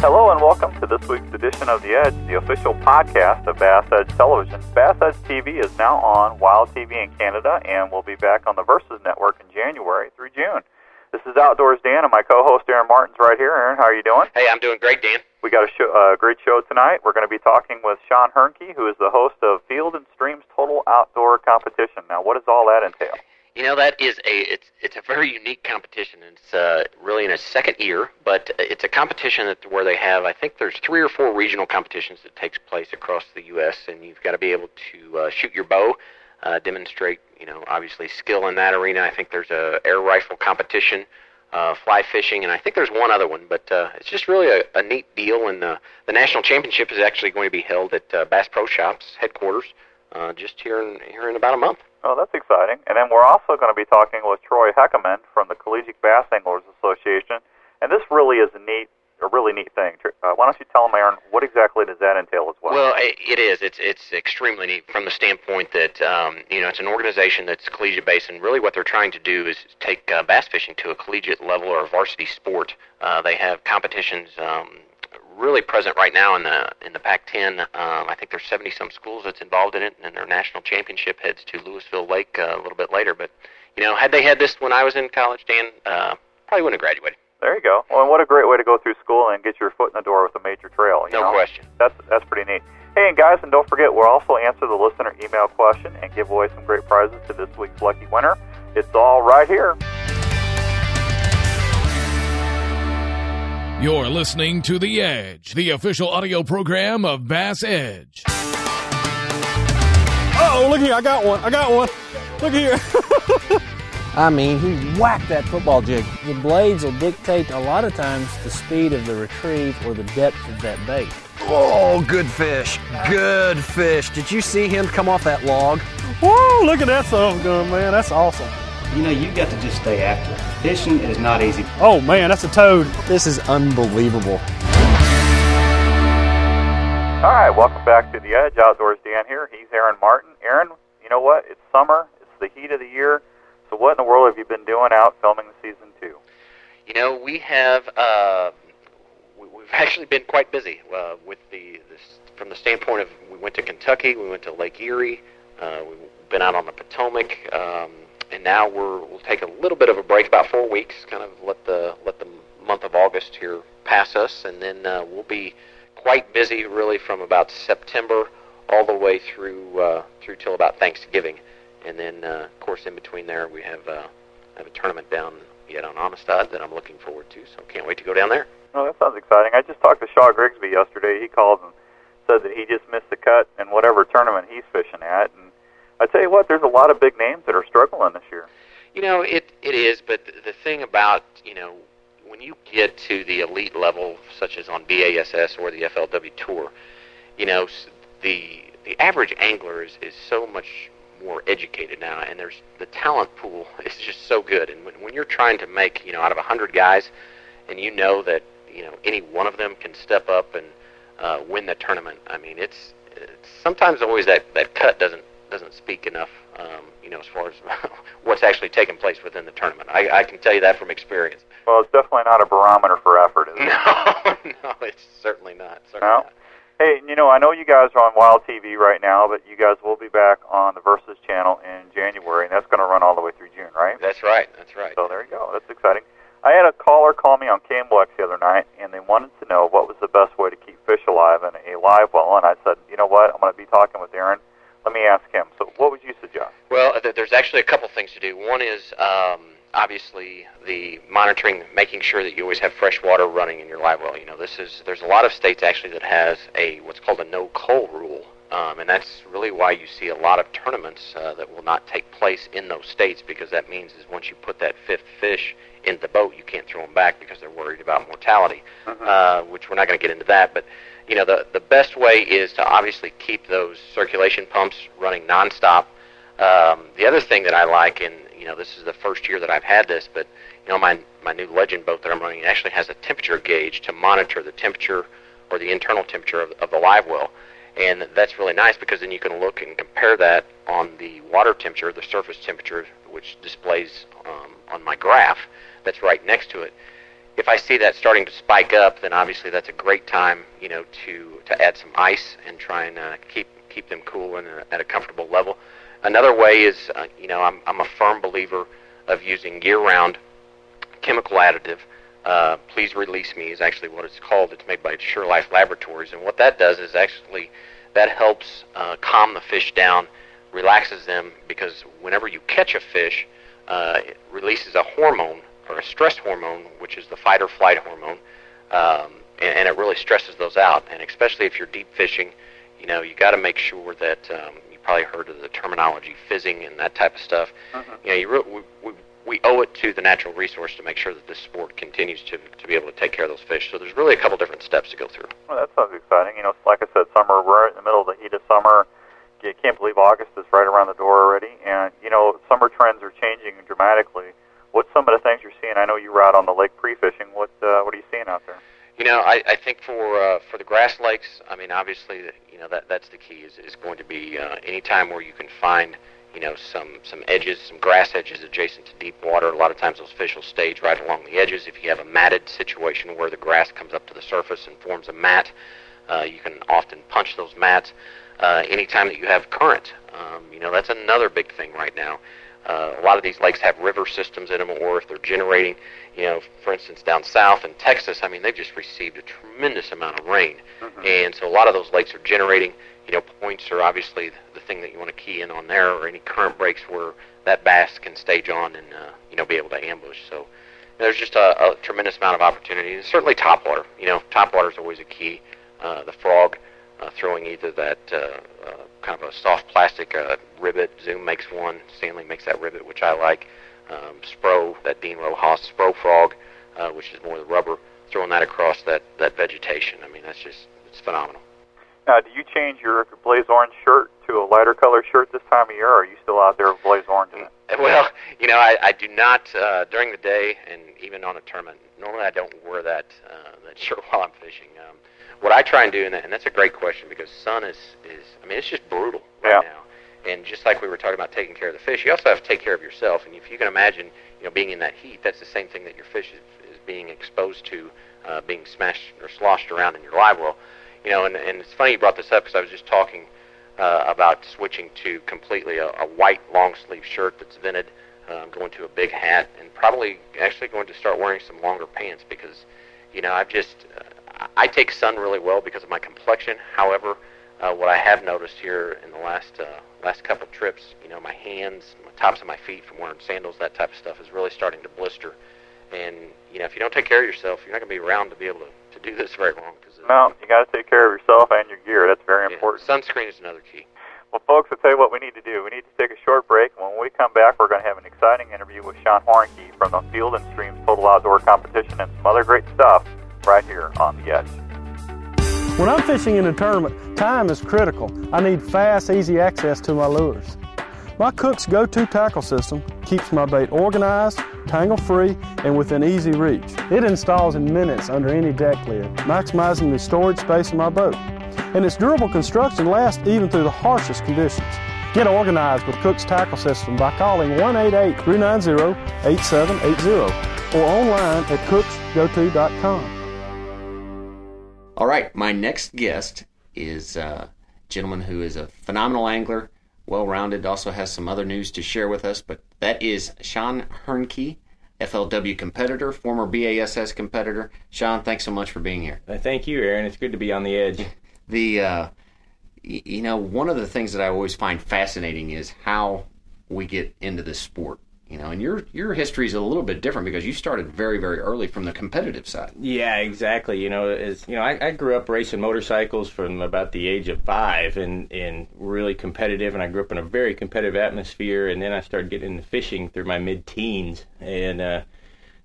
Hello and welcome to this week's edition of The Edge, the official podcast of Bass Edge Television. Bass Edge TV is now on Wild TV in Canada and will be back on the Versus Network in January through June. This is Outdoors Dan and my co-host Aaron Martin's right here. Aaron, how are you doing? Hey, I'm doing great, Dan. We got a show, uh, great show tonight. We're going to be talking with Sean Hoernke, who is the host of Field and Stream's Total Outdoor Competition. Now, what does all that entail? You know that is a it's it's a very unique competition. It's uh, really in its second year, but it's a competition that where they have I think there's three or four regional competitions that takes place across the U.S. and you've got to be able to uh, shoot your bow, uh, demonstrate you know obviously skill in that arena. I think there's a air rifle competition, uh, fly fishing, and I think there's one other one. But uh, it's just really a, a neat deal. And uh, the national championship is actually going to be held at uh, Bass Pro Shops headquarters uh, just here in here in about a month. Oh, that's exciting. And then we're also going to be talking with Troy Heckaman from the Collegiate Bass Anglers Association. And this really is a neat, a really neat thing. Uh, why don't you tell them, Aaron, what exactly does that entail as well? Well, it is. It's it's extremely neat from the standpoint that um, you know it's an organization that's collegiate based, and really what they're trying to do is take uh, bass fishing to a collegiate level or a varsity sport. Uh, they have competitions. Um, really present right now in the in the Pac-10. Um, I think there's 70 some schools that's involved in it, and their national championship heads to Louisville Lake uh, a little bit later. But you know, had they had this when I was in college, Dan, uh, probably wouldn't have graduated. There you go. Well, and what a great way to go through school and get your foot in the door with a major trail. You no know? question. That's that's pretty neat. Hey, and guys, and don't forget, we'll also answer the listener email question and give away some great prizes to this week's lucky winner. It's all right here. You're listening to The Edge, the official audio program of Bass Edge. Oh, look here, I got one. I got one. Look here. I mean, he whacked that football jig. The blades will dictate a lot of times the speed of the retrieve or the depth of that bait. Oh, good fish. Good fish. Did you see him come off that log? Whoa, look at that son gun, man. That's awesome. You know, you've got to just stay active. Fishing is not easy. Oh, man, that's a toad. This is unbelievable. All right, welcome back to the Edge. Outdoors Dan here. He's Aaron Martin. Aaron, you know what? It's summer. It's the heat of the year. So, what in the world have you been doing out filming the season two? You know, we have uh, we- we've actually been quite busy uh, with the this, from the standpoint of we went to Kentucky, we went to Lake Erie, uh, we've been out on the Potomac, um, and now we're we'll take a little bit of a break, about four weeks, kind of let the let the month of August here pass us, and then uh, we'll be quite busy really from about September all the way through uh, through till about Thanksgiving, and then uh, of course in between there we have uh, have a tournament down yet on Amistad that I'm looking forward to, so can't wait to go down there. Oh, that sounds exciting. I just talked to Shaw Grigsby yesterday. He called and said that he just missed the cut in whatever tournament he's fishing at. And I tell you what, there's a lot of big names that are struggling this year. You know, it it is, but the, thing about you know when you get to the elite level, such as on BASS or the FLW Tour, you know the the average angler is is so much more educated now, and there's the talent pool is just so good. And when when you're trying to make you know out of a hundred guys, and you know that you know any one of them can step up and uh, win the tournament, I mean it's, it's sometimes always that that cut doesn't doesn't speak enough. Um, you know, as far as what's actually taking place within the tournament, I, I can tell you that from experience. Well, it's definitely not a barometer for effort, is it? No, no, it's certainly not. Certainly No. not. Hey, you know, I know you guys are on Wild TV right now, but you guys will be back on the Versus channel in January, and that's going to run all the way through June, right? That's right. That's right. So there you go. That's exciting. I had a caller call me on KMOX the other night, and they wanted to know what was the best way to keep fish alive in a live well. And I said, you know what? I'm going to be talking with Aaron. Let me ask him. So what would you suggest? Well, th- there's actually a couple things to do. One is um, obviously the monitoring, making sure that you always have fresh water running in your live well. You know, this is there's a lot of states actually that has a what's called a no cull rule, um, and that's really why you see a lot of tournaments uh, that will not take place in those states because that means is once you put that fifth fish in the boat, you can't throw them back because they're worried about mortality. Uh, which we're not going to get into that, but you know the the best way is to obviously keep those circulation pumps running nonstop. Um, the other thing that I like, and you know, this is the first year that I've had this, but you know, my my new Legend boat that I'm running actually has a temperature gauge to monitor the temperature or the internal temperature of, of the live well, and that's really nice because then you can look and compare that on the water temperature, the surface temperature, which displays um, on my graph that's right next to it. If I see that starting to spike up, then obviously that's a great time, you know, to to add some ice and try and uh, keep keep them cool and uh, at a comfortable level. Another way is, uh, you know, I'm I'm a firm believer of using year-round chemical additive. Uh, Please release me is actually what it's called. It's made by Sure Life Laboratories, and what that does is actually that helps uh, calm the fish down, relaxes them because whenever you catch a fish, uh, it releases a hormone or a stress hormone, which is the fight or flight hormone, um, and, and it really stresses those out. And especially if you're deep fishing, you know, you got to make sure that um, you probably heard of the terminology fizzing and that type of stuff. Uh-huh. You know, you re- we, we, we owe it to the natural resource to make sure that this sport continues to to be able to take care of those fish. So there's really a couple different steps to go through. Well, that sounds exciting. You know, like I said, summer. We're in the middle of the heat of summer. You can't believe August is right around the door already, and you know, summer trends are changing dramatically. What's some of the things you're seeing? I know you out on the lake pre-fishing. What uh, what are you seeing out there? You know, I, I think for uh, for the grass lakes, I mean, obviously, you know that that's the key is is going to be uh, any time where you can find you know some some edges, some grass edges adjacent to deep water. A lot of times those fish will stage right along the edges. If you have a matted situation where the grass comes up to the surface and forms a mat, uh, you can often punch those mats. Uh, anytime that you have current, um, you know that's another big thing right now. Uh, a lot of these lakes have river systems in them, or if they're generating, you know, for instance, down south in Texas, I mean, they've just received a tremendous amount of rain, and so a lot of those lakes are generating. You know, points are obviously the thing that you want to key in on there, or any current breaks where that bass can stage on and uh, you know be able to ambush. So there's just a, a tremendous amount of opportunity, and certainly topwater. You know, topwater is always a key. Uh, the frog uh, throwing either that uh, uh, kind of a soft plastic uh, ribbit. Zoom makes one. Stanley makes that ribbit, which I like. Um, Spro, that Dean Rojas Spro frog, uh, which is more the rubber, throwing that across that, that vegetation. I mean, that's just it's phenomenal. Now, do you change your blaze orange shirt to a lighter color shirt this time of year, or are you still out there with blaze orange in it? Well, you know, I, I do not uh, during the day, and even on a tournament. Normally, I don't wear that uh, that shirt while I'm fishing. Um, what I try and do, and, that, and that's a great question because sun is is I mean, it's just brutal right Yeah. now. And just like we were talking about taking care of the fish, you also have to take care of yourself. And if you can imagine, you know, being in that heat, that's the same thing that your fish is, is being exposed to, uh, being smashed or sloshed around in your live well. You know, and, and it's funny you brought this up because I was just talking uh, about switching to completely a, a white long sleeve shirt that's vented, um, going to a big hat, and probably actually going to start wearing some longer pants because, you know, I've just uh, I take sun really well because of my complexion. However, uh, what I have noticed here in the last uh, last couple trips, you know, my hands, my tops of my feet from wearing sandals, that type of stuff is really starting to blister. And you know, if you don't take care of yourself, you're not going to be around to be able to, to do this very long. Cause, No, you got to take care of yourself and your gear. That's very yeah, important. Sunscreen is another key. Well, folks, I'll tell you what we need to do. We need to take a short break. When we come back, we're going to have an exciting interview with Sean Hoernke from the Field and Streams Total Outdoor Competition and some other great stuff right here on The Edge. When I'm fishing in a tournament, time is critical. I need fast, easy access to my lures. My Cook's go-to tackle system keeps my bait organized, tangle-free, and within easy reach. It installs in minutes under any deck lid, maximizing the storage space in my boat. And its durable construction lasts even through the harshest conditions. Get organized with Cook's tackle system by calling 188-390-8780 or online at cooksgoto.com. All right, my next guest is a gentleman who is a phenomenal angler, well rounded, also has some other news to share with us, but that is Sean Hoernke, FLW competitor, former BASS competitor. Sean, thanks so much for being here. Thank you, Aaron. It's good to be on the edge. The, uh, y- you know, one of the things that I always find fascinating is how we get into this sport. You know, and your your history is a little bit different because you started very, very early from the competitive side. Yeah, exactly. You know, as you know, I, I grew up racing motorcycles from about the age of five, and and really competitive. And I grew up in a very competitive atmosphere. And then I started getting into fishing through my mid-teens, and uh,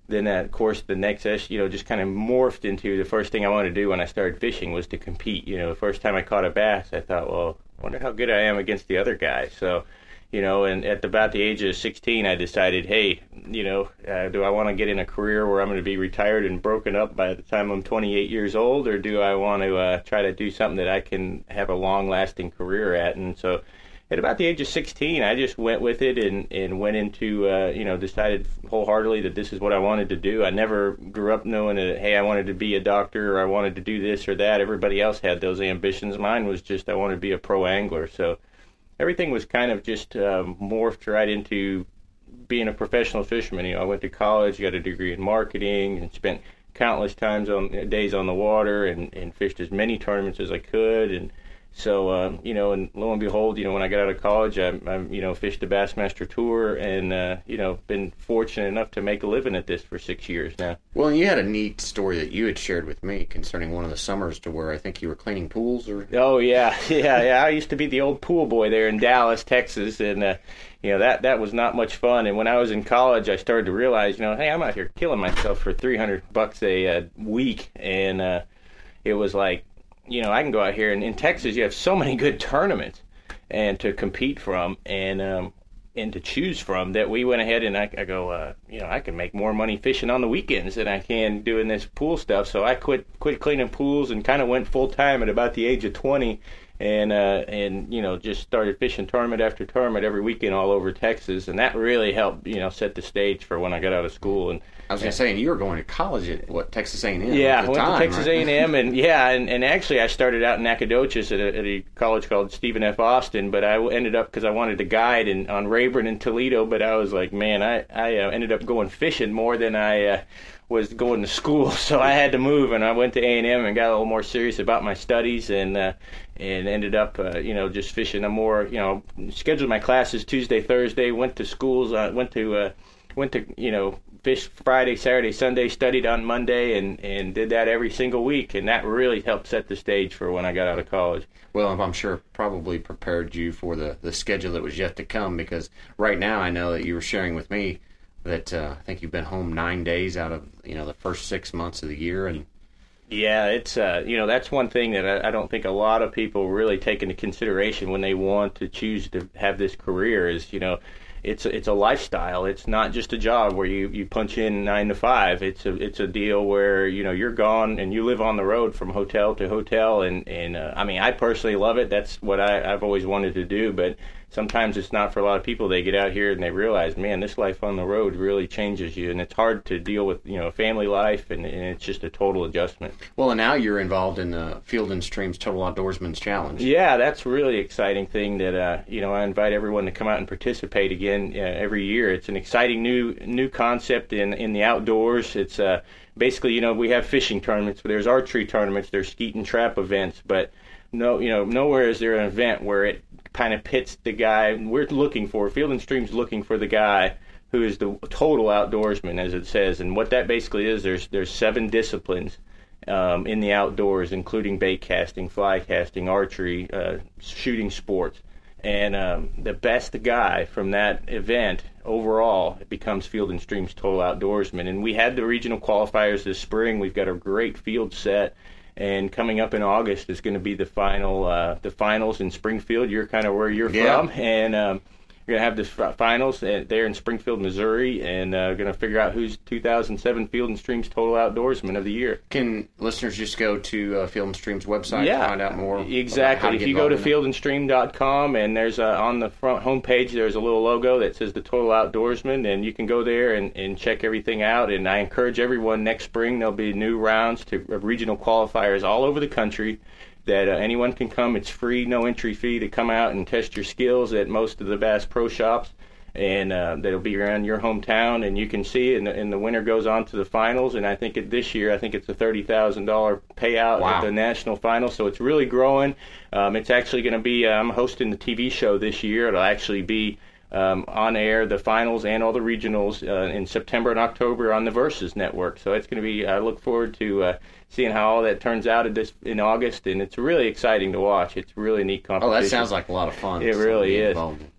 then of course the next you know just kind of morphed into the first thing I wanted to do when I started fishing was to compete. You know, the first time I caught a bass, I thought, well, I wonder how good I am against the other guys So. You know, and at about the age of 16, I decided, hey, you know, uh, do I want to get in a career where I'm going to be retired and broken up by the time I'm 28 years old, or do I want to uh, try to do something that I can have a long-lasting career at? And so, at about the age of 16, I just went with it and and went into uh, you know decided wholeheartedly that this is what I wanted to do. I never grew up knowing that hey I wanted to be a doctor or I wanted to do this or that. Everybody else had those ambitions. Mine was just I wanted to be a pro angler. So everything was kind of just um, morphed right into being a professional fisherman. You know, I went to college, got a degree in marketing, and spent countless times on days on the water and, and fished as many tournaments as I could and so um, you know, and lo and behold, you know, when I got out of college, I, I you know fished the Bassmaster Tour, and uh, you know, been fortunate enough to make a living at this for six years now. Well, you had a neat story that you had shared with me concerning one of the summers to where I think you were cleaning pools, or oh yeah, yeah, yeah. I used to be the old pool boy there in Dallas, Texas, and uh, you know that that was not much fun. And when I was in college, I started to realize, you know, hey, I'm out here killing myself for 300 bucks a, a week, and uh, it was like you know, I can go out here and in Texas you have so many good tournaments and to compete from and um and to choose from that we went ahead and I, I go, uh, you know, I can make more money fishing on the weekends than I can doing this pool stuff. So I quit quit cleaning pools and kind of went full time at about the age of 20 and uh, and you know just started fishing tournament after tournament every weekend all over Texas, and that really helped you know set the stage for when I got out of school. And I was gonna say, and you were going to college at what Texas A&M? Yeah, I went time, to Texas right? A&M, and yeah, and, and actually I started out in Nacogdoches at a, at a college called Stephen F. Austin, but I ended up because I wanted to guide in, on Rayburn and Toledo, but I was like, man, I I uh, ended up going fishing more than I. Uh, was going to school, so I had to move, and I went to A and M and got a little more serious about my studies, and uh, and ended up, uh, you know, just fishing. a more, you know, scheduled my classes Tuesday, Thursday. Went to schools. Uh, went to uh, went to you know fish Friday, Saturday, Sunday. Studied on Monday, and and did that every single week, and that really helped set the stage for when I got out of college. Well, I'm sure probably prepared you for the the schedule that was yet to come because right now I know that you were sharing with me that uh, I think you've been home nine days out of you know the first six months of the year, and yeah, it's uh, you know that's one thing that I, I don't think a lot of people really take into consideration when they want to choose to have this career. Is you know it's it's a lifestyle. It's not just a job where you, you punch in nine to five. It's a it's a deal where you know you're gone and you live on the road from hotel to hotel. And and uh, I mean I personally love it. That's what I, I've always wanted to do. But sometimes it's not for a lot of people. They get out here and they realize, man, this life on the road really changes you, and it's hard to deal with, you know, family life, and, and it's just a total adjustment. Well, and now you're involved in the Field and Streams Total Outdoorsman's Challenge. Yeah, that's really exciting thing that uh, you know I invite everyone to come out and participate again uh, every year. It's an exciting new new concept in in the outdoors. It's uh, basically you know we have fishing tournaments, but there's archery tournaments, there's skeet and trap events, but no, you know, nowhere is there an event where it kind of pits the guy we're looking for. Field and Stream's looking for the guy who is the total outdoorsman, as it says. And what that basically is, there's there's seven disciplines um, in the outdoors, including bait casting, fly casting, archery, uh, shooting sports. And um, the best guy from that event overall it becomes Field and Stream's total outdoorsman. And we had the regional qualifiers this spring. We've got a great field set and coming up in August is going to be the final uh, the finals in Springfield. You're kind of where you're yeah. from, and um, going to have the finals there in Springfield, Missouri, and uh, going to figure out who's 2007 Field and Streams Total Outdoorsman of the Year. Can listeners just go to uh, Field and Streams website yeah, to find out more? Exactly. If you go to fieldandstream.com and there's a, on the front homepage there's a little logo that says the Total Outdoorsman, and you can go there and, and check everything out. And I encourage everyone next spring there'll be new rounds to regional qualifiers all over the country that uh, anyone can come. It's free, no entry fee to come out and test your skills at most of the Bass Pro Shops. And uh, that'll be around your hometown, and you can see. And the, and the winner goes on to the finals. And I think it, this year, I think it's a thirty thousand dollar payout wow. at the national final. So it's really growing. Um, it's actually going to be. Uh, I'm hosting the TV show this year. It'll actually be um, on air the finals and all the regionals uh, in September and October on the Versus Network. So it's going to be. I look forward to uh, seeing how all that turns out in this in August, and it's really exciting to watch. It's really neat competition. Oh, that sounds like a lot of fun. It really is.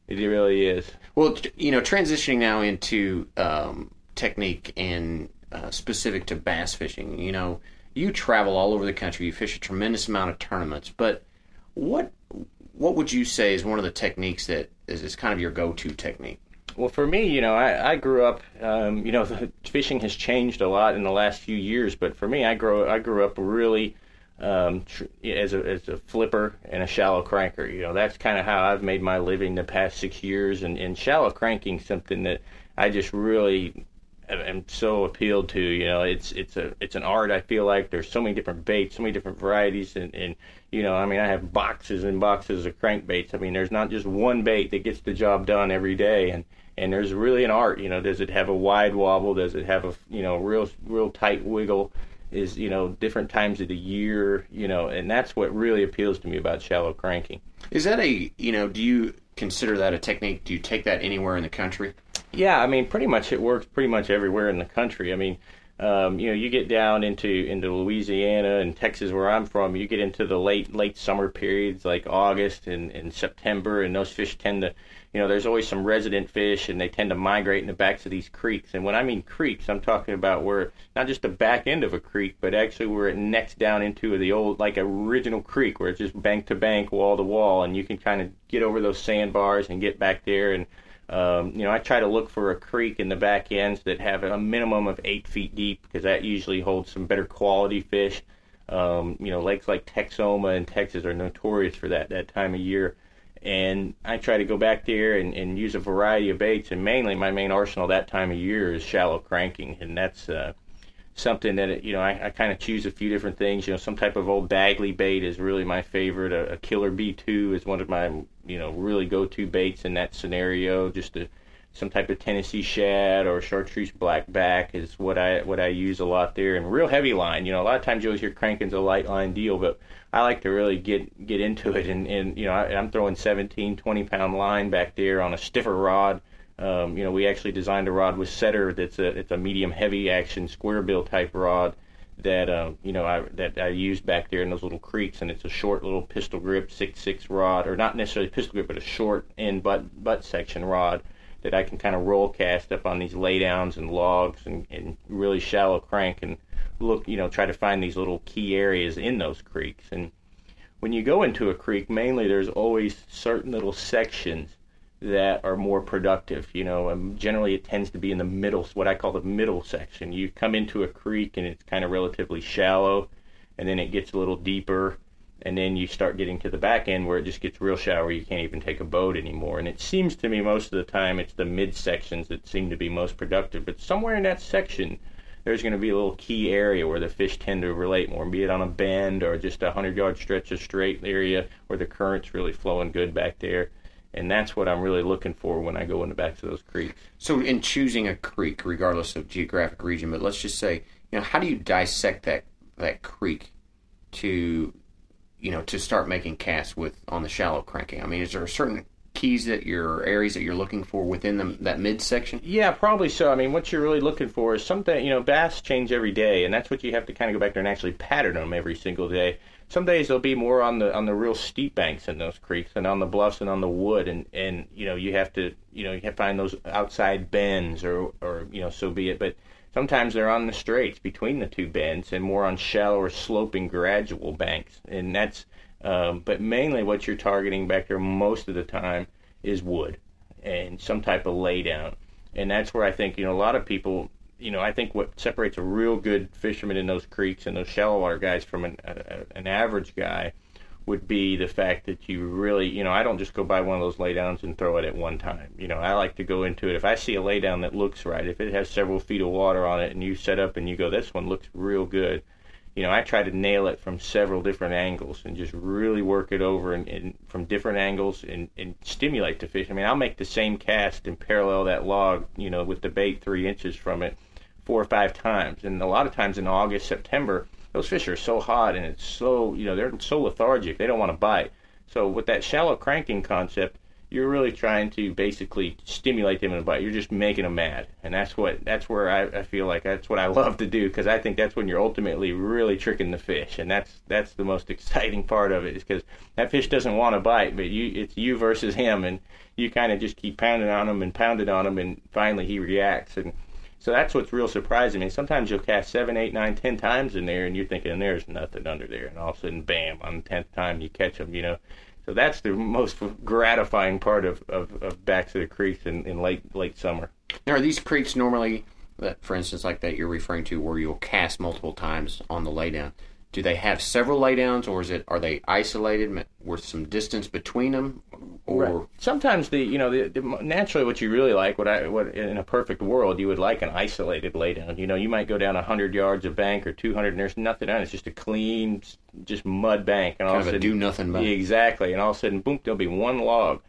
It really is. Well, you know, transitioning now into um, technique and uh, specific to bass fishing. You know, you travel all over the country. You fish a tremendous amount of tournaments, but what what would you say is one of the techniques that is, is kind of your go-to technique? Well, for me, you know, I, I grew up, um, you know, fishing has changed a lot in the last few years, but for me, I grew I grew up really um, tr- as a as a flipper and a shallow cranker. You know, that's kind of how I've made my living the past six years, and, and shallow cranking something that I just really am so appealed to. You know, it's it's a it's an art. I feel like there's so many different baits, so many different varieties, and and you know, I mean, I have boxes and boxes of crankbaits. I mean, there's not just one bait that gets the job done every day, and and there's really an art. You know, does it have a wide wobble? Does it have a you know real real tight wiggle? is you know different times of the year you know and that's what really appeals to me about shallow cranking is that a you know do you consider that a technique do you take that anywhere in the country yeah i mean pretty much it works pretty much everywhere in the country i mean um, you know you get down into into louisiana and texas where i'm from you get into the late late summer periods like august and, and september and those fish tend to you know, there's always some resident fish, and they tend to migrate in the backs of these creeks. And when I mean creeks, I'm talking about where not just the back end of a creek, but actually where it necks down into the old, like original creek, where it's just bank to bank, wall to wall, and you can kind of get over those sandbars and get back there. And um, you know, I try to look for a creek in the back ends that have a minimum of eight feet deep, because that usually holds some better quality fish. Um, you know, lakes like Texoma and Texas are notorious for that that time of year and I try to go back there and, and use a variety of baits. And mainly, my main arsenal that time of year is shallow cranking, and that's uh, something that you know I, I kind of choose a few different things. You know, some type of old Bagley bait is really my favorite. A, a Killer B2 is one of my you know really go-to baits in that scenario. Just a some type of Tennessee shad or chartreuse blackback is what I what I use a lot there. And real heavy line. You know, a lot of times you always hear cranking's a light line deal, but I like to really get get into it. And, and you know, I, I'm throwing 17, 20 pound line back there on a stiffer rod. Um, you know, we actually designed a rod with setter that's a it's a medium heavy action square bill type rod that um, you know I that I used back there in those little creeks, and it's a short little pistol grip six six rod, or not necessarily pistol grip, but a short end butt butt section rod that I can kind of roll cast up on these laydowns and logs and, and really shallow crank and look, you know, try to find these little key areas in those creeks. And when you go into a creek, mainly there's always certain little sections that are more productive. You know, um, generally it tends to be in the middle, what I call the middle section. You come into a creek and it's kind of relatively shallow, and then it gets a little deeper, and then you start getting to the back end where it just gets real shallow you can't even take a boat anymore and it seems to me most of the time it's the mid sections that seem to be most productive but somewhere in that section there's going to be a little key area where the fish tend to relate more be it on a bend or just a hundred yard stretch of straight area where the current's really flowing good back there and that's what I'm really looking for when I go in the backs of those creeks. So, in choosing a creek, regardless of geographic region, but let's just say, you know, how do you dissect that that creek to you know, to start making casts with on the shallow cranking? I mean, is there certain keys that you're areas that you're looking for within the, that midsection? Yeah, probably so. I mean, what you're really looking for is something. You know, bass change every day, and that's what you have to kind of go back there and actually pattern them every single day. Some days they'll be more on the on the real steep banks in those creeks, and on the bluffs and on the wood, and and you know you have to you know you have to find those outside bends or or you know so be it, but Sometimes they're on the straights between the two bends and more on shallower sloping gradual banks. And that's, um, but mainly what you're targeting back there most of the time is wood and some type of laydown. And that's where I think, you know, a lot of people, you know, I think what separates a real good fisherman in those creeks and those shallow water guys from an, a, an average guy would be the fact that you really, you know, I don't just go buy one of those laydowns and throw it at one time. You know, I like to go into it. If I see a laydown that looks right, if it has several feet of water on it, and you set up and you go, this one looks real good. You know, I try to nail it from several different angles and just really work it over and, and from different angles and, and stimulate the fish. I mean, I'll make the same cast and parallel that log, you know, with the bait three inches from it four or five times. And a lot of times in August, September, those fish are so hot and it's so you know they're so lethargic they don't want to bite. So with that shallow cranking concept, you're really trying to basically stimulate them in a bite. You're just making them mad, and that's what that's where I, I feel like that's what I love to do because I think that's when you're ultimately really tricking the fish, and that's that's the most exciting part of it is because that fish doesn't want to bite, but you it's you versus him, and you kind of just keep pounding on him and pounding on him, and finally he reacts and so that's what's real surprising. Mean, sometimes you'll cast seven, eight, nine, ten times in there, and you're thinking there's nothing under there, and all of a sudden, bam! On the tenth time, you catch them. You know, so that's the most gratifying part of of, of backs of the creeks in, in late late summer. Now, are these creeks normally, that, for instance, like that you're referring to, where you'll cast multiple times on the laydown? Do they have several laydowns, or is it are they isolated with some distance between them? Or right. sometimes the you know the, the, naturally what you really like what I what in a perfect world you would like an isolated laydown. You know you might go down hundred yards of bank or two hundred and there's nothing on it. It's just a clean just mud bank and kind all of a sudden do nothing bank. Exactly, and all of a sudden boom there'll be one log,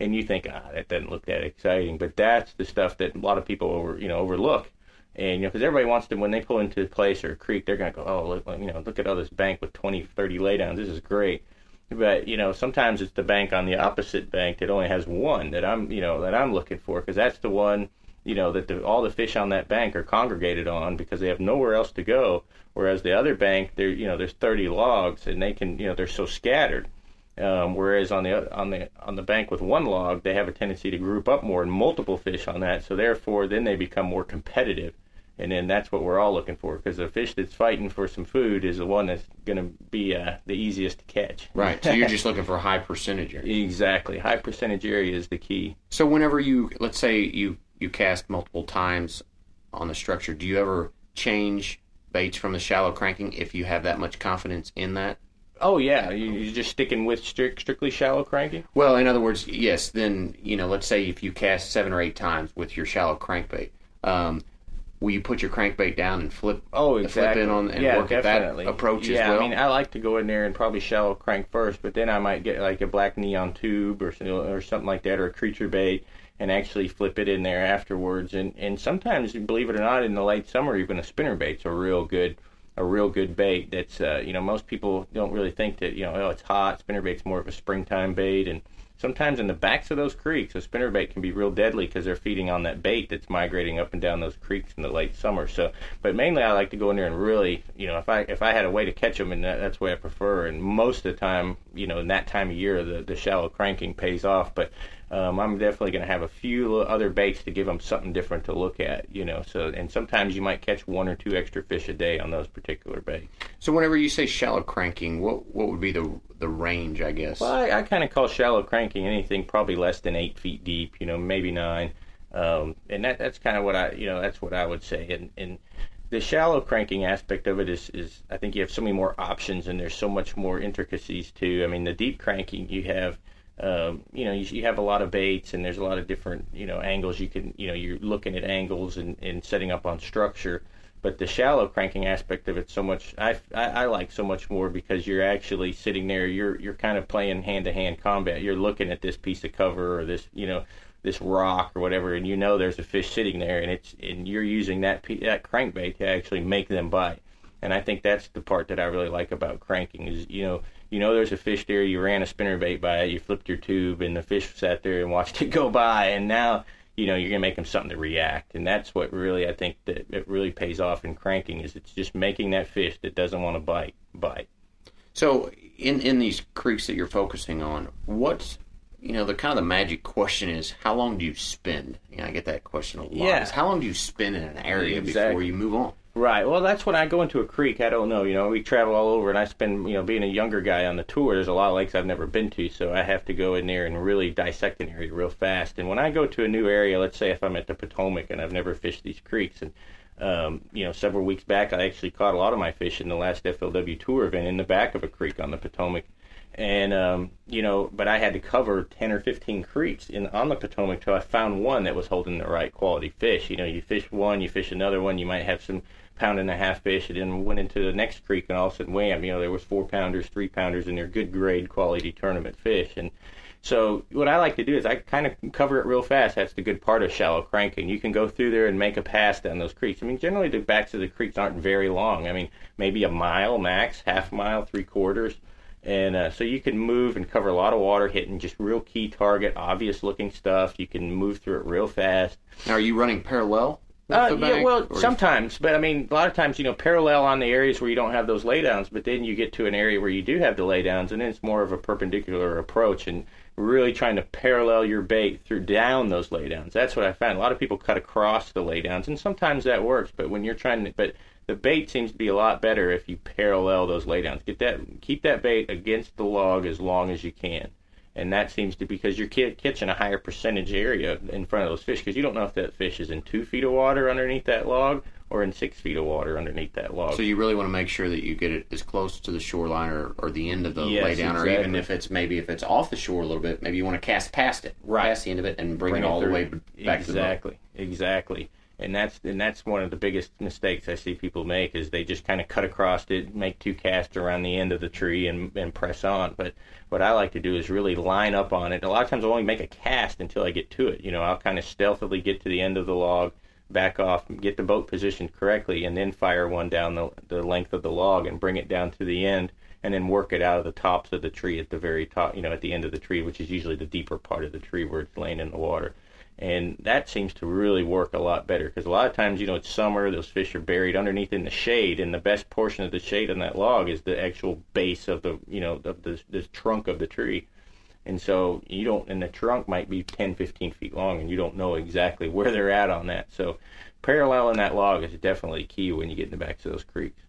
and you think ah that doesn't look that exciting, but that's the stuff that a lot of people over you know overlook and you know, because everybody wants to when they pull into a place or a creek, they're gonna go, oh, look, you know, look at all this bank with 20, 30 laydowns. This is great. But you know, sometimes it's the bank on the opposite bank that only has one that I'm, you know, that I'm looking for because that's the one, you know, that the, all the fish on that bank are congregated on because they have nowhere else to go. Whereas the other bank, there, you know, there's 30 logs and they can, you know, they're so scattered. Um, whereas on the on the on the bank with one log, they have a tendency to group up more and multiple fish on that. So therefore, then they become more competitive and then that's what we're all looking for because the fish that's fighting for some food is the one that's going to be uh, the easiest to catch. Right. So you're just looking for a high percentage area. Exactly. High percentage area is the key. So whenever you, let's say you you cast multiple times on the structure, do you ever change baits from the shallow cranking if you have that much confidence in that? Oh yeah, you're just sticking with strict, strictly shallow cranking. Well, in other words, yes. Then you know, let's say if you cast seven or eight times with your shallow crankbait, um, will you put your crankbait down and flip? Oh, exactly. Flip in on and yeah, work definitely. at that approach yeah, as well. I mean, I like to go in there and probably shallow crank first, but then I might get like a black neon tube or or something like that, or a creature bait, and actually flip it in there afterwards. And and sometimes, believe it or not, in the late summer, even a spinner bait's a real good a real good bait. That's uh, you know most people don't really think that you know oh it's hot. Spinner bait's more of a springtime bait and sometimes in the backs of those creeks, a spinnerbait can be real deadly because they're feeding on that bait that's migrating up and down those creeks in the late summer. So, but mainly I like to go in there and really, you know, if I if I had a way to catch them, and that, that's the way I prefer. And most of the time, you know, in that time of year, the the shallow cranking pays off. But um, I'm definitely going to have a few other baits to give them something different to look at, you know. So, and sometimes you might catch one or two extra fish a day on those particular baits. So, whenever you say shallow cranking, what what would be the the range, I guess? Well, I, I kind of call shallow cranking anything probably less than eight feet deep, you know, maybe nine, um, and that that's kind of what I, you know, that's what I would say. And and the shallow cranking aspect of it is, is I think you have so many more options and there's so much more intricacies too. I mean, the deep cranking you have um, you know, you, you, have a lot of baits and there's a lot of different, you know, angles you can, you know, you're looking at angles and, and setting up on structure. But the shallow cranking aspect of it so much, I, I, I like so much more because you're actually sitting there, you're, you're kind of playing hand to hand combat. You're looking at this piece of cover or this, you know, this rock or whatever, and you know there's a fish sitting there, and it's and you're using that that crankbait to actually make them bite. And I think that's the part that I really like about cranking is you know you know there's a fish there, you ran a spinner bait by it, you flipped your tube, and the fish sat there and watched it go by, and now you know you're gonna make them something to react, and that's what really I think that it really pays off in cranking is it's just making that fish that doesn't want to bite bite. So in in these creeks that you're focusing on, what's you know the kind of the magic question is how long do you spend? You know, I get that question a lot. Yeah. Is how long do you spend in an area exactly. before you move on? Right. Well, that's when I go into a creek. I don't know. You know, we travel all over, and I spend, you know, being a younger guy on the tour. There's a lot of lakes I've never been to, so I have to go in there and really dissect an area real fast. And when I go to a new area, let's say if I'm at the Potomac and I've never fished these creeks, and um, you know, several weeks back, I actually caught a lot of my fish in the last FLW tour event in the back of a creek on the Potomac and um, you know, but I had to cover ten or fifteen creeks in on the Potomac till I found one that was holding the right quality fish. You know, you fish one, you fish another one, you might have some pound and a half fish. and then went into the next creek, and all of a sudden, wham! You know, there was four pounders, three pounders, and they're good grade quality tournament fish. And so, what I like to do is I kind of cover it real fast. That's the good part of shallow cranking. You can go through there and make a pass down those creeks. I mean, generally the backs of the creeks aren't very long. I mean, maybe a mile max, half mile, three quarters. And uh, so you can move and cover a lot of water, hitting just real key target, obvious looking stuff. You can move through it real fast. Now, are you running parallel? Uh, yeah, well, sometimes, but I mean, a lot of times, you know, parallel on the areas where you don't have those laydowns, but then you get to an area where you do have the laydowns, and then it's more of a perpendicular approach, and really trying to parallel your bait through down those laydowns. That's what I found. A lot of people cut across the laydowns, and sometimes that works, but when you're trying to, but the bait seems to be a lot better if you parallel those laydowns. Get that, keep that bait against the log as long as you can and that seems to because you're catching a higher percentage area in front of those fish because you don't know if that fish is in two feet of water underneath that log or in six feet of water underneath that log. So you really want to make sure that you get it as close to the shoreline or, or the end of the yes, laydown, exactly. or even if it's maybe if it's off the shore a little bit, maybe you want to cast past it, right. past the end of it, and bring, bring it all through. the way back exactly, to the Exactly, exactly. And that's and that's one of the biggest mistakes I see people make is they just kind of cut across it, make two casts around the end of the tree, and and press on. But what I like to do is really line up on it. A lot of times I'll only make a cast until I get to it. You know, I'll kind of stealthily get to the end of the log, back off, get the boat positioned correctly, and then fire one down the, the length of the log and bring it down to the end, and then work it out of the tops of the tree at the very top, you know, at the end of the tree, which is usually the deeper part of the tree where it's laying in the water. And that seems to really work a lot better because a lot of times, you know, it's summer, those fish are buried underneath in the shade, and the best portion of the shade on that log is the actual base of the, you know, of the, the trunk of the tree. And so you don't, and the trunk might be 10, 15 feet long, and you don't know exactly where they're at on that. So paralleling that log is definitely key when you get in the backs of those creeks.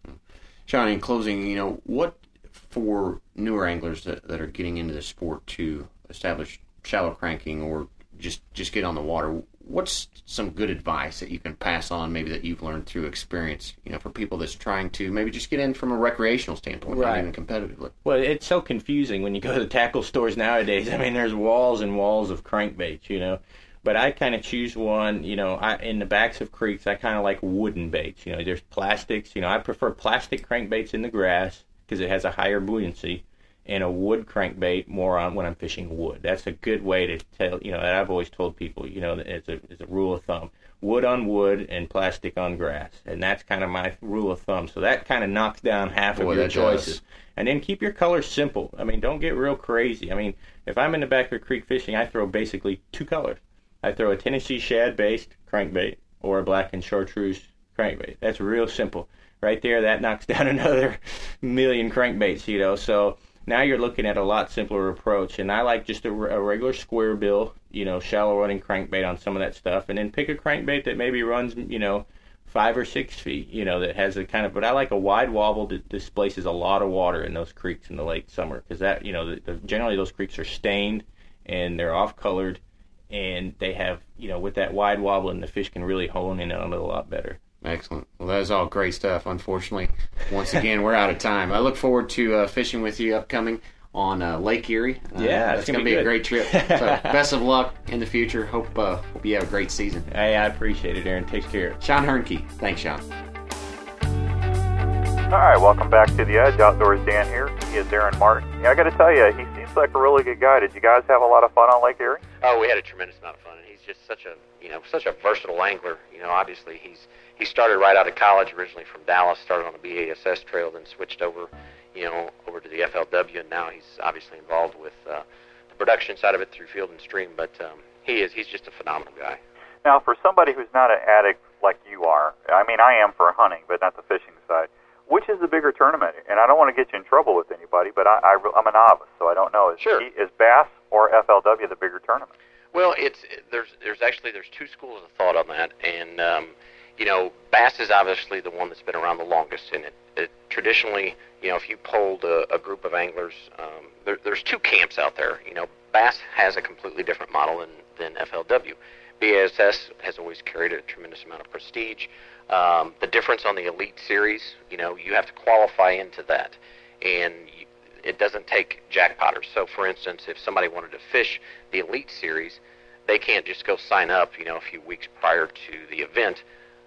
Sean, in closing, you know, what for newer anglers that, that are getting into the sport to establish shallow cranking or just just get on the water, what's some good advice that you can pass on, maybe that you've learned through experience, you know, for people that's trying to maybe just get in from a recreational standpoint, right. not even competitively? Well, it's so confusing when you go to the tackle stores nowadays. I mean, there's walls and walls of crankbaits, you know. But I kind of choose one, you know, I, in the backs of creeks, I kind of like wooden baits. You know, there's plastics. You know, I prefer plastic crankbaits in the grass because it has a higher buoyancy and a wood crankbait more on when I'm fishing wood. That's a good way to tell, you know, that I've always told people, you know, it's a, it's a rule of thumb. Wood on wood and plastic on grass. And that's kind of my rule of thumb. So that kind of knocks down half Boy, of your choices. does. And then keep your colors simple. I mean, don't get real crazy. I mean, if I'm in the back of a creek fishing, I throw basically two colors. I throw a Tennessee shad based crankbait or a black and chartreuse crankbait. That's real simple. Right there, that knocks down another million crankbaits, you know. So now you're looking at a lot simpler approach. And I like just a, a, regular square bill, you know, shallow running crankbait on some of that stuff, and then pick a crankbait that maybe runs, you know, five or six feet, you know, that has a kind of. But I like a wide wobble that displaces a lot of water in those creeks in the late summer because that, you know, the, the, generally those creeks are stained and they're off colored, and they have, you know, with that wide wobble, and the fish can really hone in on it a lot better. Excellent. Well, that is all great stuff. Unfortunately, once again, we're out of time. I look forward to uh, fishing with you upcoming on uh, Lake Erie. Uh, yeah, it's going to be, be a great trip. So, best of luck in the future. Hope uh, hope you have a great season. Hey, I appreciate it, Aaron. Take care. Sean Hoernke. Thanks, Sean. All right, welcome back to the Edge. Outdoors Dan here. He is Aaron Martin. Yeah, I got to tell you, he seems like a really good guy. Did you guys have a lot of fun on Lake Erie? Oh, we had a tremendous amount of fun. And he's just such a you know such a versatile angler. You know, obviously he's he started right out of college, originally from Dallas, started on the BASS trail, then switched over, you know, over to the FLW, and now he's obviously involved with uh, the production side of it through Field and Stream. But um, he is he's just a phenomenal guy. Now, for somebody who's not an addict like you are, I mean, I am for hunting, but not the fishing side. Which is the bigger tournament? And I don't want to get you in trouble with anybody, but I, I, I'm a novice, so I don't know. Is, Sure. he, is Bass or FLW the bigger tournament? Well, it's there's there's actually there's two schools of thought on that, and um, you know, bass is obviously the one that's been around the longest, and it, it traditionally, you know, if you polled a, a group of anglers, um, there, there's two camps out there. You know, bass has a completely different model than than FLW. BASS has always carried a tremendous amount of prestige. Um, the difference on the Elite Series, you know, you have to qualify into that, and you, it doesn't take jackpotters. So, for instance, if somebody wanted to fish the Elite Series, they can't just go sign up, you know, a few weeks prior to the event,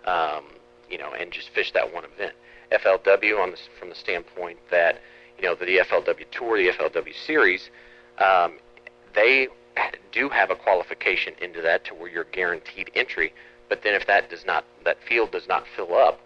um, you know, and just fish that one event. FLW, on this, from the standpoint that, you know, the FLW Tour, the FLW Series, um, they do have a qualification into that to where you're guaranteed entry. But then if that does not, that field does not fill up,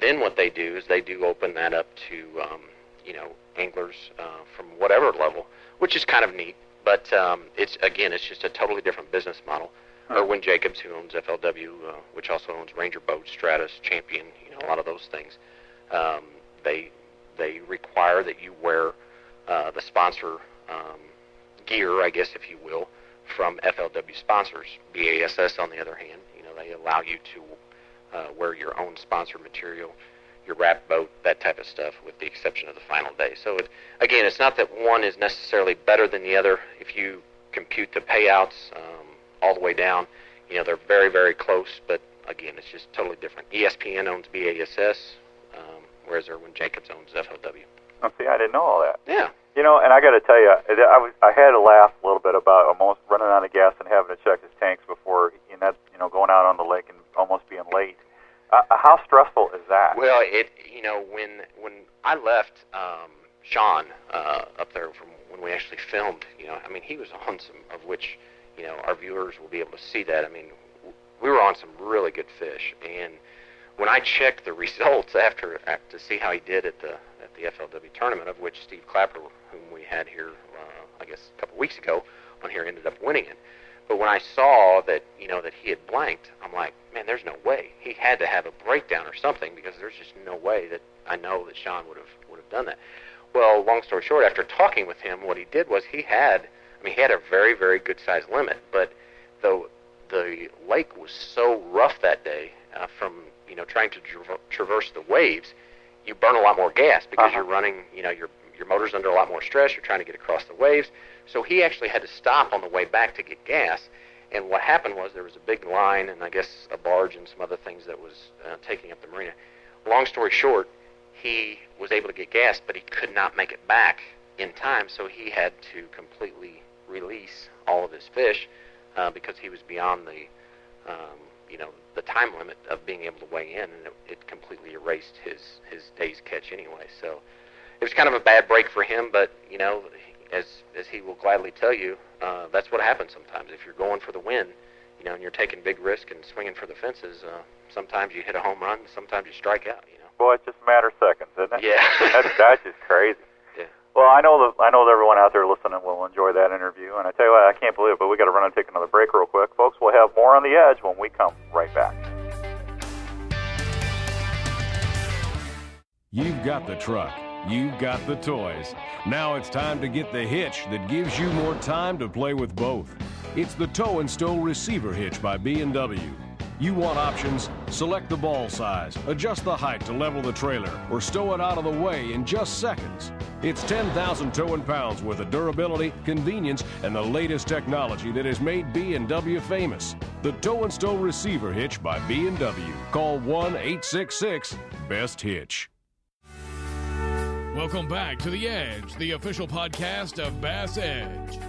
then what they do is they do open that up to, um, you know, anglers uh, from whatever level, which is kind of neat. But um, it's again, it's just a totally different business model. Irwin Jacobs, who owns FLW, uh, which also owns Ranger Boats, Stratus, Champion, you know, a lot of those things. Um, they they require that you wear uh, the sponsor um, gear, I guess, if you will, from FLW sponsors. BASS, on the other hand, you know, they allow you to uh, wear your own sponsor material your wrap boat, that type of stuff, with the exception of the final day. So it, again, it's not that one is necessarily better than the other. If you compute the payouts um, all the way down, you know they're very very close, but again, it's just totally different. ESPN owns BASS, um, whereas Irwin Jacobs owns FLW. Oh, see, I didn't know all that. Yeah. You know, and I got to tell you, I was I had to laugh a little bit about almost running out of gas and having to check his tanks before, know, you know, going out on the lake and almost being late. Uh, how stressful is that? Well, it you know when when I left um, Sean uh, up there from when we actually filmed, you know, I mean he was on some of which you know our viewers will be able to see that. I mean, we were on some really good fish, and when I checked the results after, to see how he did at the at the FLW tournament, of which Steve Clapper, whom we had here, uh, I guess a couple weeks ago on here, ended up winning it. But when I saw that you know that he had blanked, I'm like, man, there's no way he had to have a breakdown or something because there's just no way that I know that Sean would have would have done that. Well, long story short, after talking with him, what he did was he had, I mean, he had a very very good size limit, but the the lake was so rough that day uh, from you know trying to tra- traverse the waves, you burn a lot more gas because Uh-huh. you're running, you know, your your motor's under a lot more stress. You're trying to get across the waves. So he actually had to stop on the way back to get gas. And what happened was there was a big line, and I guess a barge and some other things that was uh, taking up the marina. Long story short, he was able to get gas, but he could not make it back in time, so he had to completely release all of his fish uh, because he was beyond the, um, you know, the time limit of being able to weigh in, and it, it completely erased his his day's catch anyway. So it was kind of a bad break for him, but you know, as as he will gladly tell you, uh, that's what happens sometimes. If you're going for the win, you know, and you're taking big risk and swinging for the fences, uh, sometimes you hit a home run, sometimes you strike out. You know. Boy, it's just a matter of seconds, isn't it? Yeah. that's that's just crazy. Well, I know that I know that everyone out there listening will enjoy that interview, and I tell you what, I can't believe it, but we got to run and take another break real quick, folks. We'll have more on the edge when we come right back. You've got the truck. You've got the toys. Now it's time to get the hitch that gives you more time to play with both. It's the Tow and Stow Receiver Hitch by B&W. You want options? Select the ball size, adjust the height to level the trailer, or stow it out of the way in just seconds. It's 10,000 towing pounds worth of durability, convenience, and the latest technology that has made B&W famous. The Tow and Stow Receiver Hitch by B&W. Call 1-866-BEST-HITCH. Welcome back to The Edge, the official podcast of Bass Edge.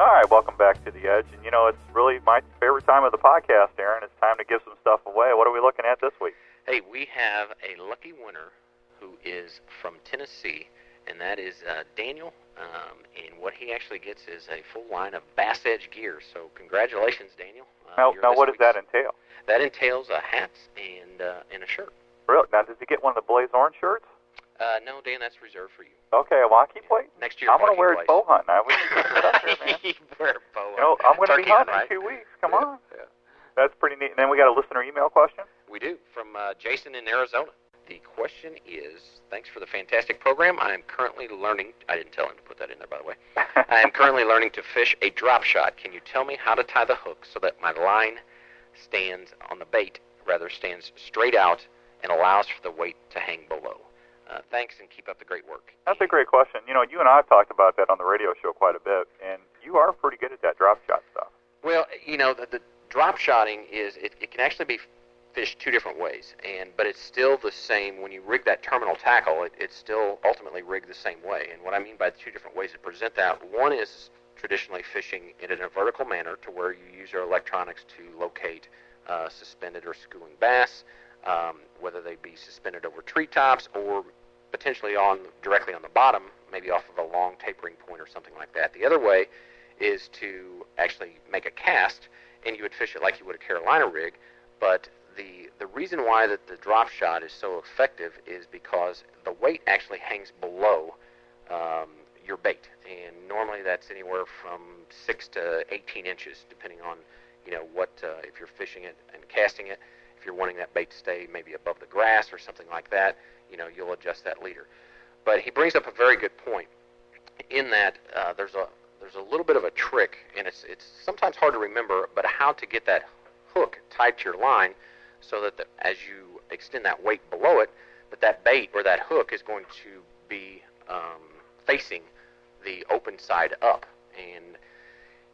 All right, welcome back to the edge, and you know it's really my favorite time of the podcast, Aaron. It's time to give some stuff away. What are we looking at this week? Hey, we have a lucky winner who is from Tennessee, and that is uh, Daniel. Um, and what he actually gets is a full line of Bass Edge gear. So congratulations, Daniel. Uh, Now, now what does that entail? That entails a hat and uh, and a shirt. Really? Now, does he get one of the Blaze Orange shirts? Uh, no, Dan, that's reserved for you. Okay, I keep waiting. Next year, I'm going to wear Place. it bow hunting. I we need to get this up there, man. Wear a boa. You know, I'm going to be hunting hunt, in two weeks. Come Yeah, on. yeah. That's pretty neat. And then we got a listener email question. We do from uh, Jason in Arizona. The question is, thanks for the fantastic program. I am currently learning. I didn't tell him to put that in there, by the way. I am currently learning to fish a drop shot. Can you tell me how to tie the hook so that my line stands on the bait, rather stands straight out, and allows for the weight to hang below? Uh, thanks, and keep up the great work. That's a great question. You know, you and I have talked about that on the radio show quite a bit, and you are pretty good at that drop shot stuff. Well, you know, the, the drop shotting is it, it can actually be fished two different ways, and but it's still the same. When you rig that terminal tackle, it, it's still ultimately rigged the same way. And what I mean by the two different ways to present that, one is traditionally fishing it in a vertical manner, to where you use your electronics to locate uh, suspended or schooling bass, um, whether they be suspended over treetops or potentially on directly on the bottom, maybe off of a long tapering point or something like that. The other way is to actually make a cast, and you would fish it like you would a Carolina rig. But the the reason why that the drop shot is so effective is because the weight actually hangs below um, your bait, and normally that's anywhere from six to 18 inches, depending on you know what uh, if you're fishing it and casting it. If you're wanting that bait to stay maybe above the grass or something like that, you know you'll adjust that leader. But he brings up a very good point in that uh, there's a there's a little bit of a trick, and it's it's sometimes hard to remember, but how to get that hook tied to your line so that the, as you extend that weight below it, but that bait or that hook is going to be um, facing the open side up. And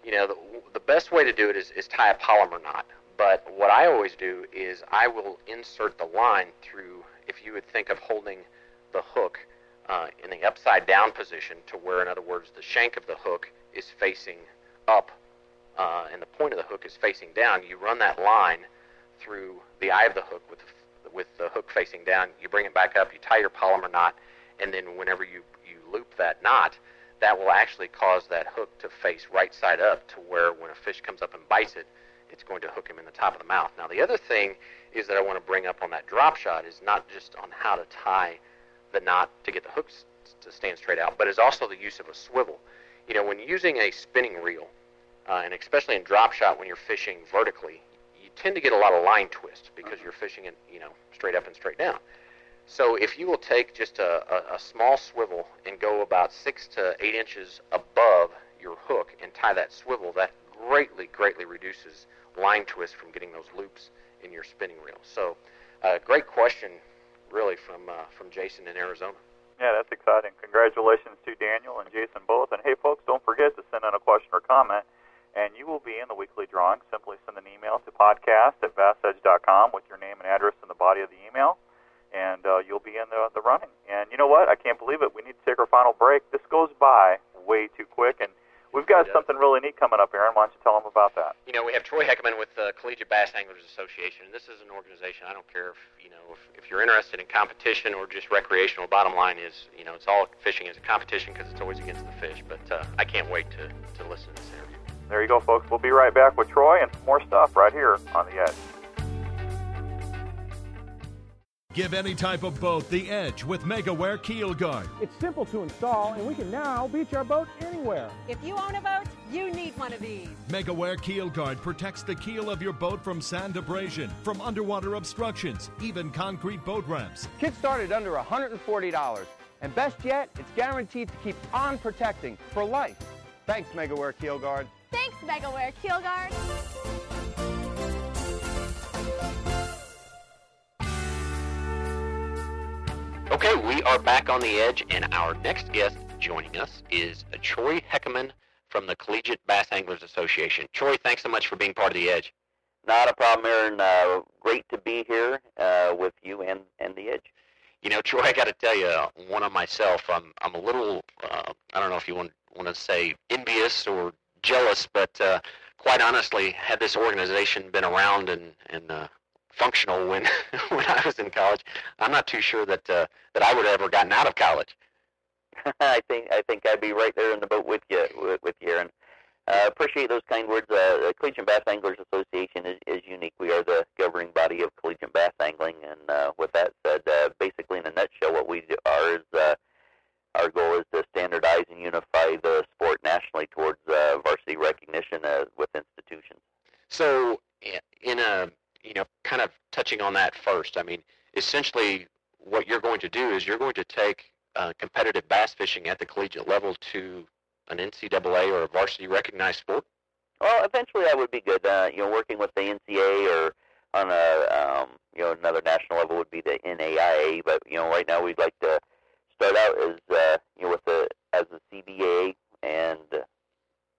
you know, the, the best way to do it is, is tie a Palomar knot. But what I always do is I will insert the line through, if you would think of holding the hook uh, in the upside down position to where, in other words, the shank of the hook is facing up uh, and the point of the hook is facing down, you run that line through the eye of the hook with with the hook facing down. You bring it back up, you tie your Palomar knot, and then whenever you you loop that knot, that will actually cause that hook to face right side up to where when a fish comes up and bites it, it's going to hook him in the top of the mouth. Now the other thing is that I want to bring up on that drop shot is not just on how to tie the knot to get the hooks to stand straight out, but is also the use of a swivel. You know, when using a spinning reel, uh, and especially in drop shot when you're fishing vertically, you tend to get a lot of line twist because you're fishing it, you know, straight up and straight down. So if you will take just a, a, a small swivel and go about six to eight inches above your hook and tie that swivel, that greatly, greatly reduces line twist from getting those loops in your spinning reel. So, uh, great question, really, from uh, from Jason in Arizona. Yeah, that's exciting. Congratulations to Daniel and Jason both. And hey, folks, don't forget to send in a question or comment, and you will be in the weekly drawing. Simply send an email to podcast at bassedge.com with your name and address in the body of the email and uh, you'll be in the the running. And you know what? I can't believe it. We need to take our final break. This goes by way too quick, and we've got something really neat coming up, Aaron. Why don't you tell them about that? You know, we have Troy Heckaman with the Collegiate Bass Anglers Association, and this is an organization. I don't care if you know if, if you're interested in competition or just recreational. Bottom line is, you know, it's all fishing is a competition because it's always against the fish. But uh, I can't wait to to listen to this interview. There you go, folks. We'll be right back with Troy and more stuff right here on the Edge. Give any type of boat the edge with MegaWare Keel Guard. It's simple to install, and we can now beach our boat anywhere. If you own a boat, you need one of these. MegaWare Keel Guard protects the keel of your boat from sand abrasion, from underwater obstructions, even concrete boat ramps. Kit started under $140, and best yet, it's guaranteed to keep on protecting for life. Thanks, MegaWare Keel Guard. Thanks, MegaWare Keel Guard. Okay, we are back on the edge, and our next guest joining us is Troy Heckaman from the Collegiate Bass Anglers Association. Troy, thanks so much for being part of the Edge. Not a problem, Aaron. Uh, great to be here uh, with you and, and the Edge. You know, Troy, I got to tell you, one of myself, I'm I'm a little, uh, I don't know if you want want to say envious or jealous, but uh, quite honestly, had this organization been around and and uh, functional when when I was in college. I'm not too sure that uh, that I would have ever gotten out of college. I think I think I'd be right there in the boat with you with, with you, Aaron. Uh, appreciate those kind words. Uh, the Collegiate Bass Anglers Association is, is unique. We are the governing body of collegiate bass angling, and uh, with that said, uh, basically in a nutshell, what we are is uh, our goal is to standardize and unify the sport nationally towards uh, varsity recognition uh, with institutions. So, in a you know, kind of touching on that first. I mean, essentially, what you're going to do is you're going to take uh, competitive bass fishing at the collegiate level to an NCAA or a varsity recognized sport. Well, eventually that would be good. Uh, you know, working with the NCAA or on a um, you know another national level would be the NAIA. But you know, right now we'd like to start out as uh, you know with the as a CBA and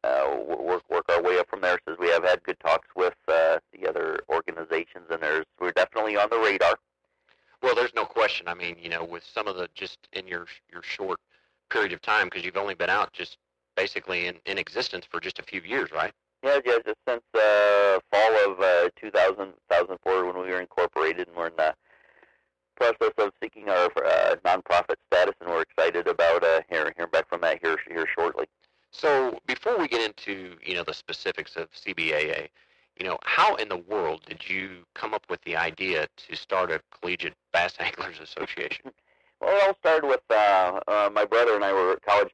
uh, work work our way up from there. Since we have had good talks with uh, the other organizations, and there's we're definitely on the radar. Well, there's no question. I mean, you know, with some of the just in your your short period of time, because you've only been out just basically in, in existence for just a few years, right? Yeah, yeah, just since uh, fall of uh, 2000, 2004 when we were incorporated, and we're in the process of seeking our uh, nonprofit status, and we're excited about uh, hearing, hearing back from that here here shortly. So before we get into you know the specifics of CBAA, you know how in the world did you come up with the idea to start a collegiate bass anglers association? Well, it all started with uh, uh, my brother and I were at college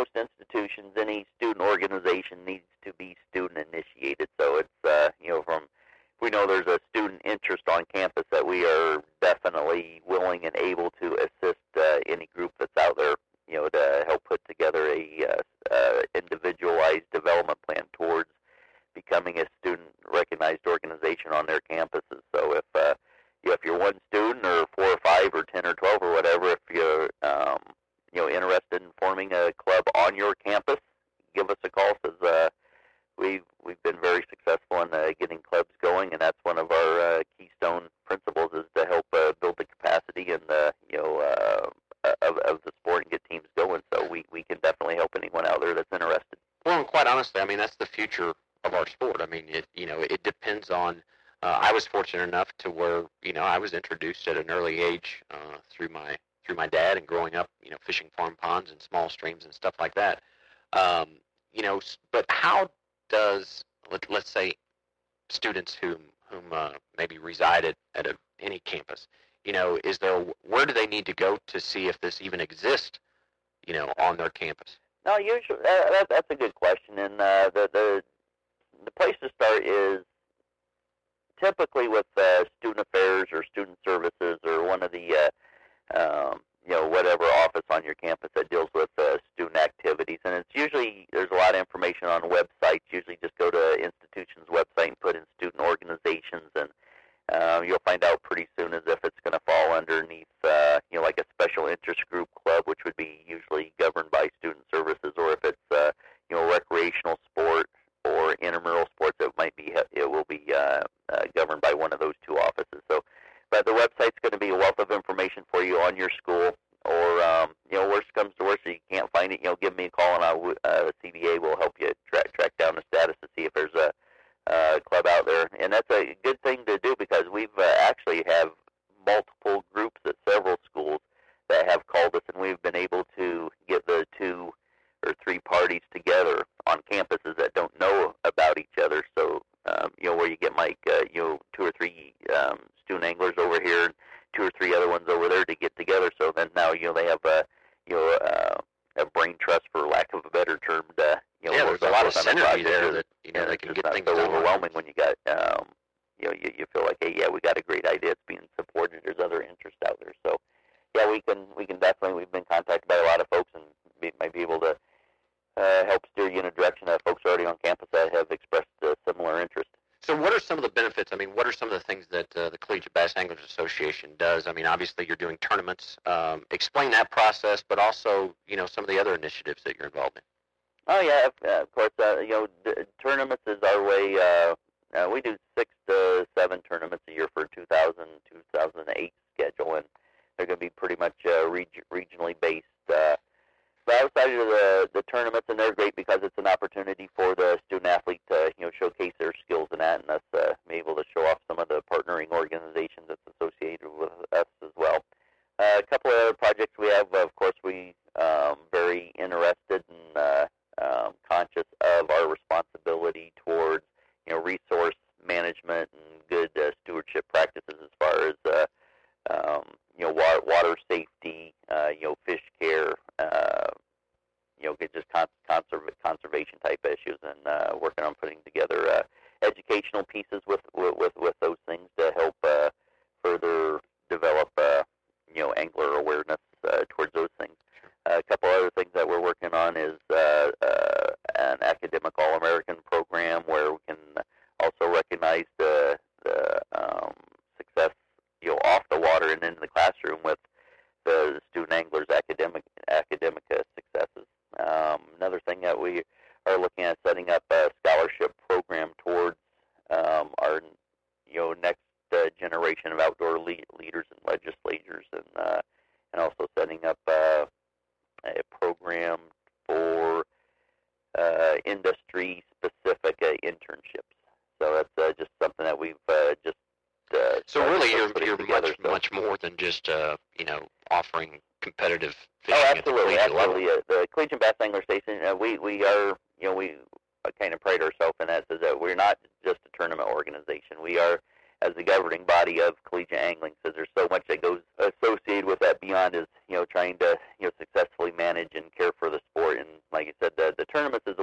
most institutions, any student organization needs uh, through my through my dad and growing up, you know, fishing farm ponds and small streams and stuff like that. Um, you know, but how does let, let's say students whom whom uh, maybe resided at a, any campus, you know, is there where do they need to go to see if this even exists, you know, on their campus? No, usually that, that's a good question, and uh, the the the place to start is typically with uh, student affairs or student services or one of the uh, um, you know whatever office on your campus that deals with uh, student activities, and it's usually there's a lot of information on websites. Usually, just go to institutions' website and put in student organizations, and uh, you'll find out pretty soon as if it's going to fall underneath uh, you know like a special interest group club, which would be usually obviously you're doing tournaments. Um, explain that process, but also you know some of the other initiatives that you're involved in. Oh yeah, of uh, course. Uh, you know, d- tournaments is our way. Uh, uh, we do six to seven tournaments a year for 2000 2008 schedule, and they're going to be pretty much uh, reg- regionally based. Uh, but outside of the the tournaments, and they're great because it's an opportunity for the student athlete to you know showcase their skills in that, and us uh, be able to show off some of the partnering organizations that's associated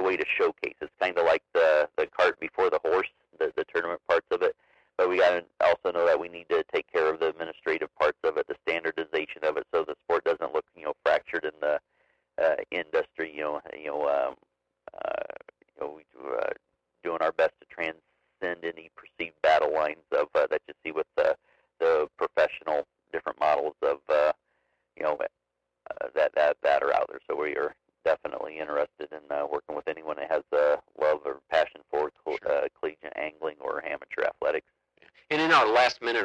way to showcase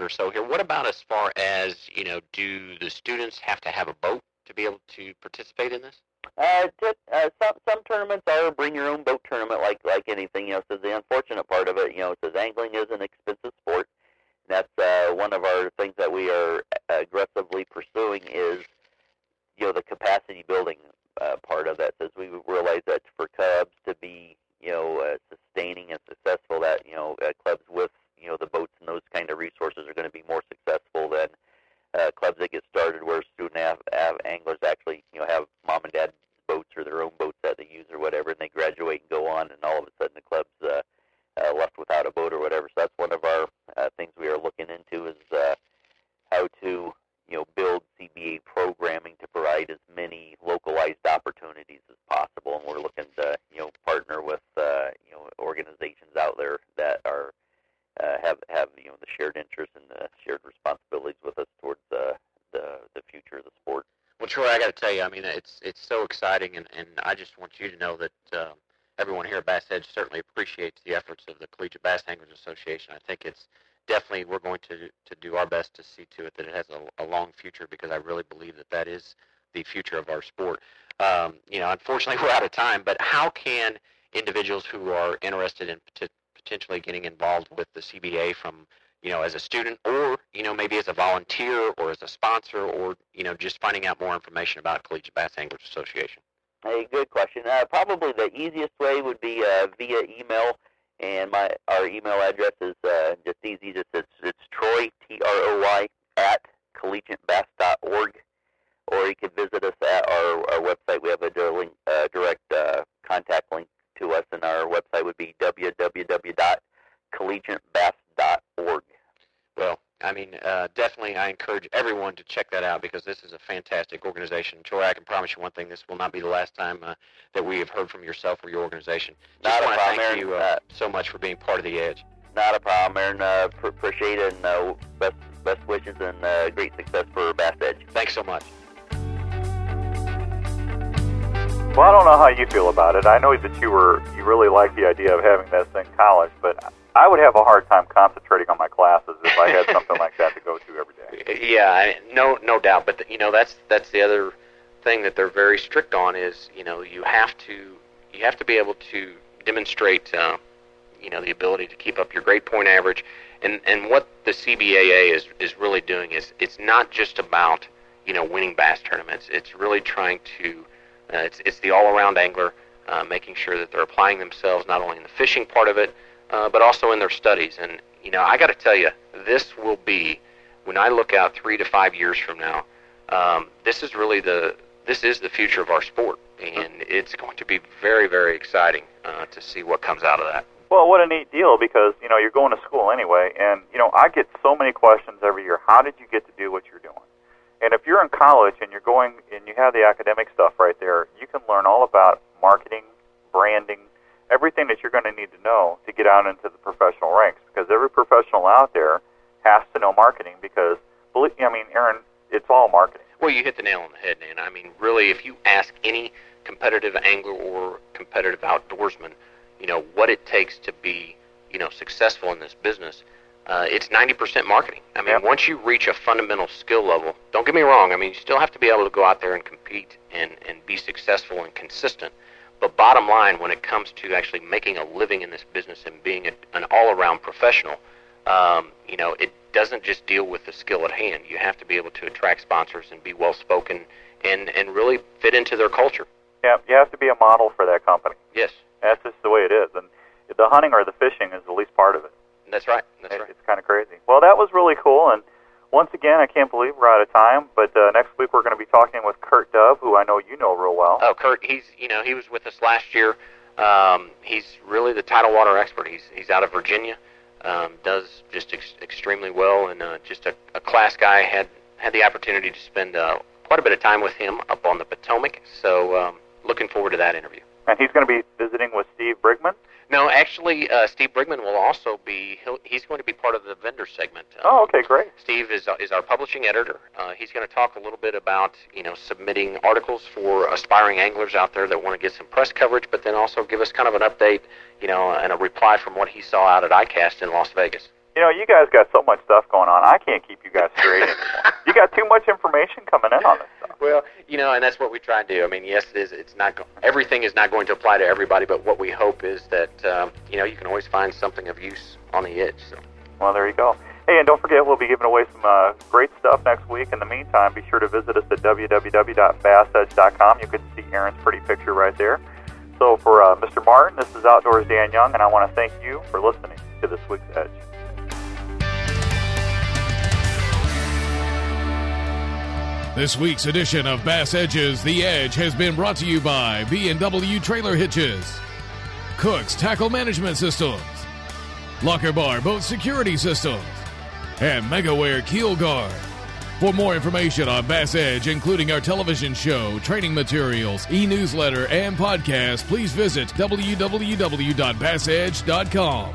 or so here. What about as far as you know? Do the students have to have a boat to be able to participate in this? Uh, Troy, I got to tell you, I mean, it's it's so exciting, and, and I just want you to know that uh, everyone here at Bass Edge certainly appreciates the efforts of the Collegiate Bass Anglers Association. I think it's definitely we're going to to do our best to see to it that it has a, a long future because I really believe that that is the future of our sport. Um, you know, unfortunately, we're out of time, but how can individuals who are interested in pot- potentially getting involved with the CBA from you know, as a student or, you know, maybe as a volunteer or as a sponsor or, you know, just finding out more information about Collegiate Bass Anglers Association? Hey, good question. Uh, probably the easiest way would be uh, via email, and my our email address is uh, just easy. Just it's, it's Troy T R O Y at collegiatebass.org, or you could visit us at our, our website. We have a direct, uh, direct uh, contact link to us, and our website would be www.collegiatebass.org. Well, I mean, uh, definitely, I encourage everyone to check that out because this is a fantastic organization. Troy, I can promise you one thing: this will not be the last time uh, that we have heard from yourself or your organization. Just not a problem, thank Aaron. you uh, so much for being part of the Edge. Not a problem, Aaron. Uh, pr- appreciate it, and uh, best best wishes and uh, great success for Bass Edge. Thanks so much. Well, I don't know how you feel about it. I know that you were you really liked the idea of having this in college, but I would have a hard time concentrating on my classes if I had something like that to go to every day. Yeah, I- no, no doubt. But you know, that's that's the other thing that they're very strict on is you know you have to you have to be able to demonstrate uh, you know the ability to keep up your grade point average, and and what the CBAA is is really doing is it's not just about you know winning bass tournaments. It's really trying to uh, it's it's the all around angler, uh, making sure that they're applying themselves not only in the fishing part of it, uh, but also in their studies. And you know, I got to tell you, this will be when I look out three to five years from now. Um, this is really the this is the future of our sport, and it's going to be very very exciting uh, to see what comes out of that. Well, what a neat deal because you know you're going to school anyway, and you know I get so many questions every year. How did you get to do what you're doing? And if you're in college and you're going and you have the academic stuff right there, you can learn all about marketing, branding, everything that you're going to need to know to get out into the professional ranks. Because every professional out there has to know marketing. Because believe, I mean, Aaron, it's all marketing. Well, you hit the nail on the head, Dan. I mean, really, if you ask any competitive angler or competitive outdoorsman, you know what it takes to be, you know, successful in this business. Uh, it's 90% marketing. I mean, once you reach a fundamental skill level, don't get me wrong. I mean, you still have to be able to go out there and compete and, and be successful and consistent. But bottom line, when it comes to actually making a living in this business and being a, an all-around professional, um, you know, it doesn't just deal with the skill at hand. You have to be able to attract sponsors and be well-spoken and, and really fit into their culture. Yeah, you have to be a model for that company. Yes, That's just the way it is. And the hunting or the fishing is the least part of it. that's right. That's right. It's kind of crazy. Well, that was really cool. And once again, I can't believe we're out of time. But uh, next week we're going to be talking with Kurt Dove, who I know you know real well. Oh, Kurt, he's you know he was with us last year. Um, he's really the tidal water expert. He's he's out of Virginia. Um, does just ex- extremely well, and uh, just a, a class guy. Had had the opportunity to spend uh, quite a bit of time with him up on the Potomac. So um, looking forward to that interview. And he's going to be visiting with Steve Brigman. No, actually, uh, Steve Brigman will also be. He'll, he's going to be part of the vendor segment. Uh, Oh, okay, great. Steve is is our publishing editor. Uh, he's going to talk a little bit about you know submitting articles for aspiring anglers out there that want to get some press coverage, but then also give us kind of an update, you know, and a reply from what he saw out at ICAST in Las Vegas. You know, you guys got so much stuff going on. I can't keep you guys straight anymore. You got too much information coming in on this stuff. Well, you know, and that's what we try to do. I mean, yes, it is. It's not go- everything is not going to apply to everybody, but what we hope is that um, you know you can always find something of use on the edge. So. Well, there you go. Hey, and don't forget, we'll be giving away some uh, great stuff next week. In the meantime, be sure to visit us at www.bassedge.com. You can see Aaron's pretty picture right there. So for uh, Mr. Martin, this is Outdoors Dan Young, and I want to thank you for listening to this week's Edge. This week's edition of Bass Edges The Edge has been brought to you by B&W Trailer Hitches, Cook's Tackle Management Systems, Locker Bar Boat Security Systems, and MegaWare Keel Guard. For more information on Bass Edge, including our television show, training materials, e-newsletter, and podcast, please visit www.bassedge.com.